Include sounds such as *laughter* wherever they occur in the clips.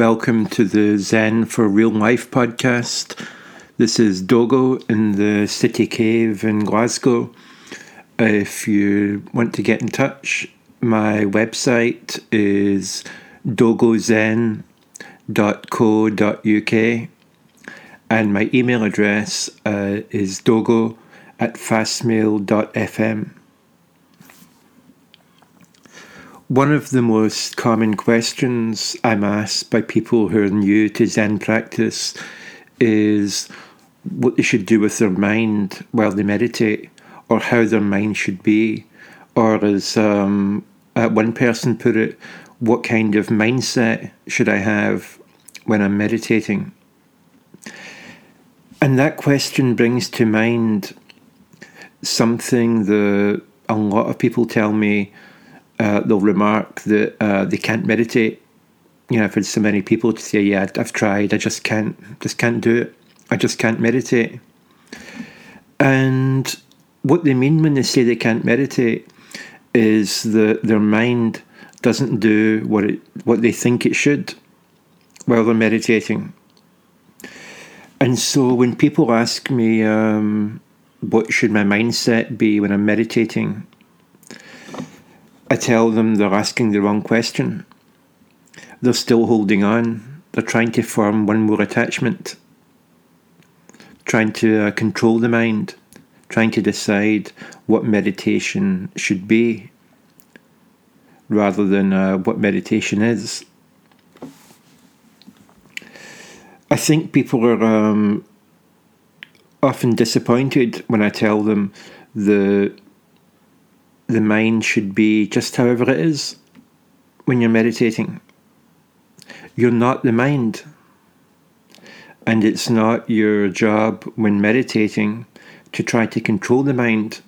Welcome to the Zen for Real Life podcast. This is Dogo in the City Cave in Glasgow. If you want to get in touch, my website is dogozen.co.uk and my email address uh, is dogo at fastmail.fm. One of the most common questions I'm asked by people who are new to Zen practice is what they should do with their mind while they meditate, or how their mind should be, or as um, one person put it, what kind of mindset should I have when I'm meditating? And that question brings to mind something that a lot of people tell me uh, they'll remark that uh, they can't meditate. You know, I've had so many people to say, "Yeah, I've tried. I just can't. Just can't do it. I just can't meditate." And what they mean when they say they can't meditate is that their mind doesn't do what it what they think it should while they're meditating. And so when people ask me, um, what should my mindset be when I'm meditating? I tell them they're asking the wrong question. They're still holding on. They're trying to form one more attachment, trying to uh, control the mind, trying to decide what meditation should be rather than uh, what meditation is. I think people are um, often disappointed when I tell them the the mind should be just however it is when you're meditating. You're not the mind. And it's not your job when meditating to try to control the mind,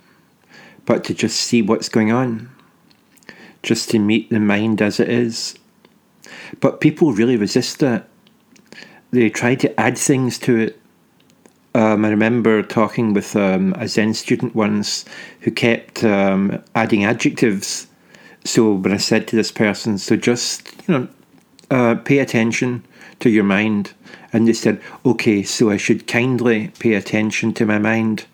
but to just see what's going on, just to meet the mind as it is. But people really resist that. They try to add things to it um, I remember talking with um, a Zen student once who kept um, adding adjectives. So when I said to this person, so just you know, uh, pay attention to your mind, and they said, okay, so I should kindly pay attention to my mind.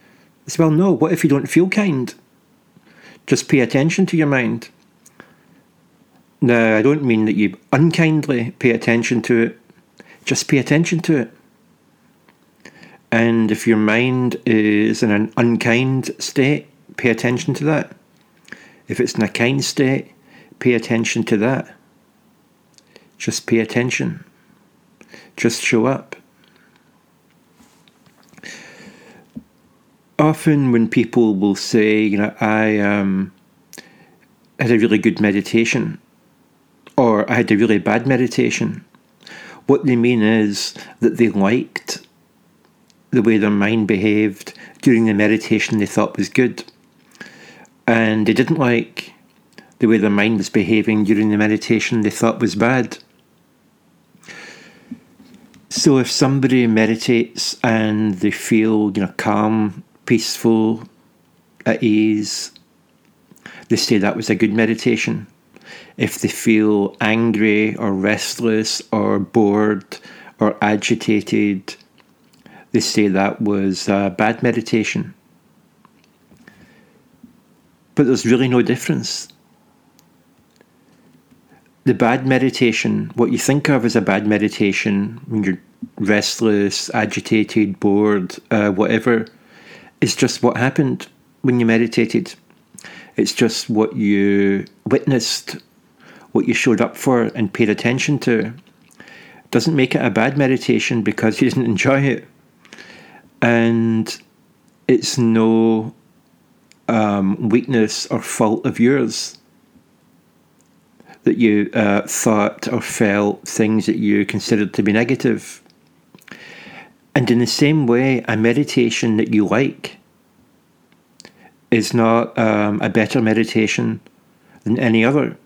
I said, well, no. What if you don't feel kind? Just pay attention to your mind. Now, I don't mean that you unkindly pay attention to it. Just pay attention to it. And if your mind is in an unkind state, pay attention to that. If it's in a kind state, pay attention to that. Just pay attention. Just show up. Often, when people will say, you know, I um, had a really good meditation, or I had a really bad meditation, what they mean is that they liked the way their mind behaved during the meditation they thought was good. And they didn't like the way their mind was behaving during the meditation they thought was bad. So if somebody meditates and they feel, you know, calm, peaceful, at ease, they say that was a good meditation. If they feel angry or restless or bored or agitated they say that was uh, bad meditation. But there's really no difference. The bad meditation, what you think of as a bad meditation when you're restless, agitated, bored, uh, whatever, is just what happened when you meditated. It's just what you witnessed, what you showed up for and paid attention to. Doesn't make it a bad meditation because you didn't *laughs* enjoy it and it's no um, weakness or fault of yours that you uh, thought or felt things that you considered to be negative. And in the same way, a meditation that you like is not um, a better meditation than any other.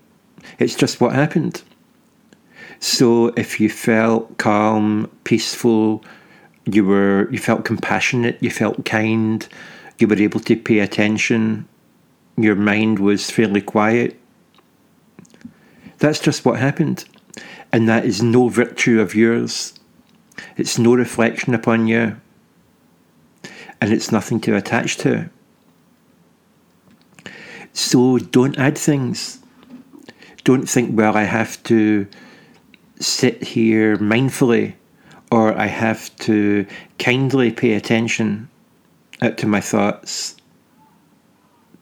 It's just what happened. So if you felt calm, peaceful, you were you felt compassionate, you felt kind, you were able to pay attention, your mind was fairly quiet. That's just what happened. And that is no virtue of yours. It's no reflection upon you. And it's nothing to attach to. So don't add things. Don't think, well, I have to sit here mindfully or I have to kindly pay attention to my thoughts.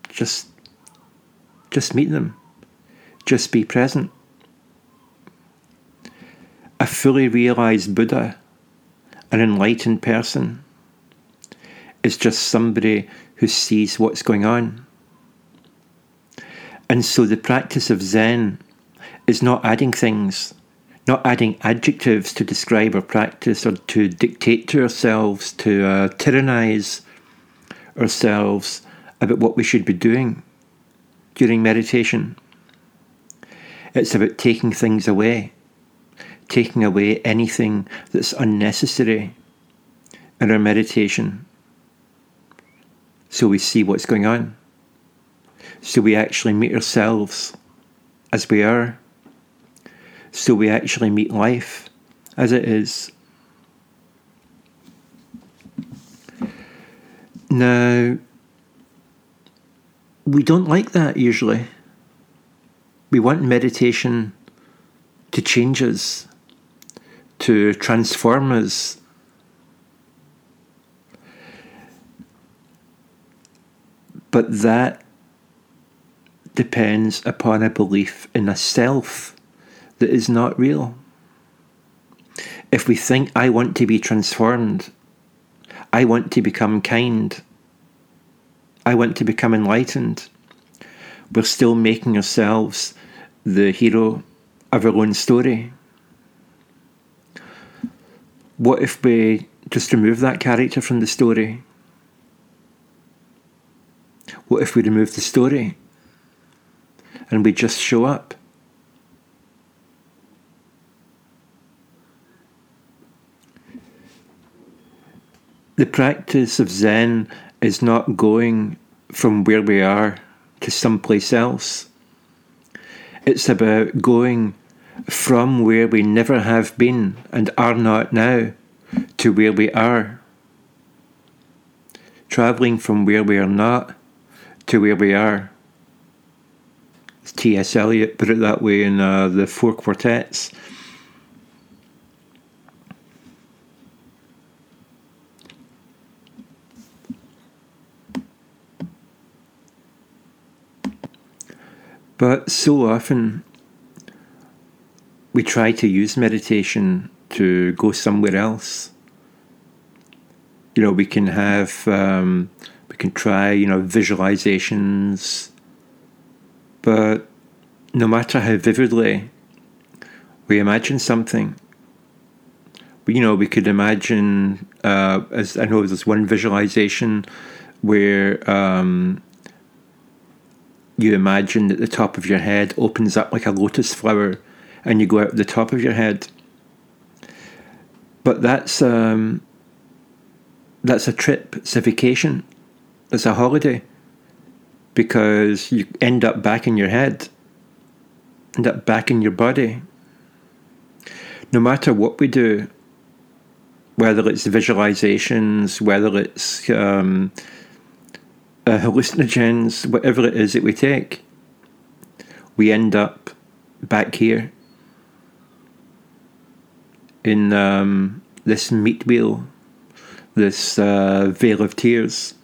Just just meet them. Just be present. A fully realized Buddha, an enlightened person, is just somebody who sees what's going on. And so the practice of Zen is not adding things, not adding adjectives to describe our practice or to dictate to ourselves, to uh, tyrannize ourselves about what we should be doing during meditation. It's about taking things away, taking away anything that's unnecessary in our meditation so we see what's going on. So we actually meet ourselves as we are. So we actually meet life as it is. Now, we don't like that usually. We want meditation to change us, to transform us. But that depends upon a belief in a self that is not real. If we think, I want to be transformed, I want to become kind, I want to become enlightened, we're still making ourselves the hero of our own story. What if we just remove that character from the story? What if we remove the story and we just show up? The practice of Zen is not going from where we are to someplace else. It's about going from where we never have been and are not now to where we are. Travelling from where we are not to where we are. T.S. Eliot put it that way in uh, the Four Quartets. But so often we try to use meditation to go somewhere else. You know, we can have, um, we can try, you know, visualizations, but no matter how vividly we imagine something, you know, we could imagine, uh, as I know there's one visualization where um, you imagine that the top of your head opens up like a lotus flower and you go out the top of your head. But that's um, that's a trip, it's a vacation, it's a holiday because you end up back in your head, end up back in your body. No matter what we do, whether it's visualizations, whether it's um, uh, hallucinogens, whatever it is that we take, we end up back here in um, this meat wheel, this uh, vale of tears.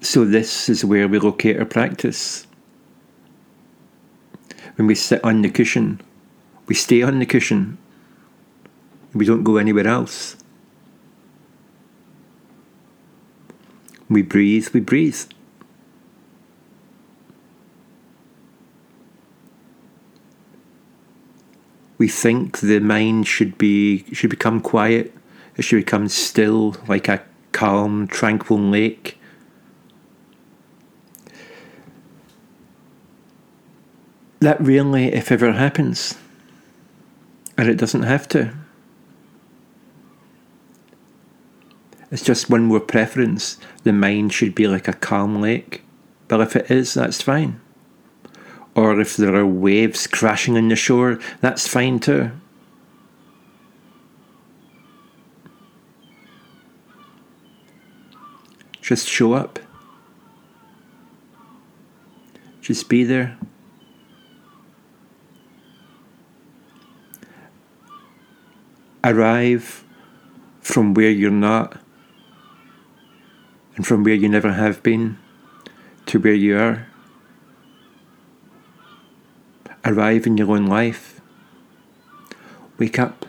So, this is where we locate our practice. When we sit on the cushion, we stay on the cushion, we don't go anywhere else. We breathe, we breathe. We think the mind should be should become quiet. It should become still, like a calm, tranquil lake. That really, if ever happens, and it doesn't have to. It's just one more preference. The mind should be like a calm lake. But if it is, that's fine. or if there are waves crashing on the shore, that's fine too. Just show up. Just be there. Arrive from where you're not and from where you never have been to where you are. Arrive in your own life. Wake up.